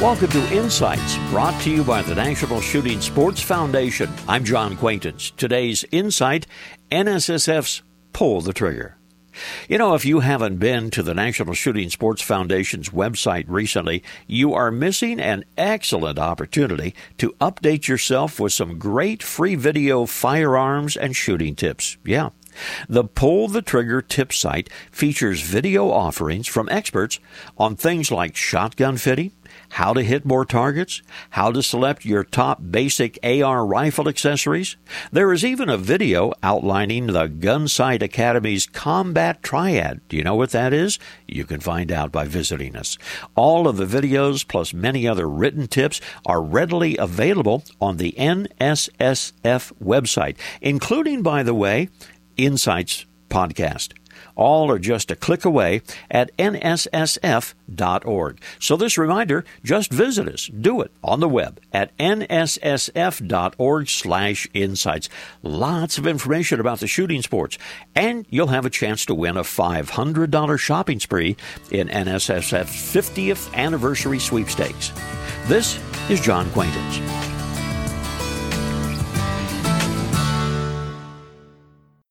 Welcome to Insights, brought to you by the National Shooting Sports Foundation. I'm John Quaintance. Today's Insight NSSF's Pull the Trigger. You know, if you haven't been to the National Shooting Sports Foundation's website recently, you are missing an excellent opportunity to update yourself with some great free video firearms and shooting tips. Yeah. The Pull the Trigger tip site features video offerings from experts on things like shotgun fitting, how to hit more targets, how to select your top basic AR rifle accessories. There is even a video outlining the Gunsite Academy's Combat Triad. Do you know what that is? You can find out by visiting us. All of the videos, plus many other written tips, are readily available on the NSSF website, including, by the way, Insights podcast. All are just a click away at nssf.org. So this reminder, just visit us. Do it on the web at nssf.org slash insights. Lots of information about the shooting sports. And you'll have a chance to win a $500 shopping spree in NSSF's 50th anniversary sweepstakes. This is John Quaintance.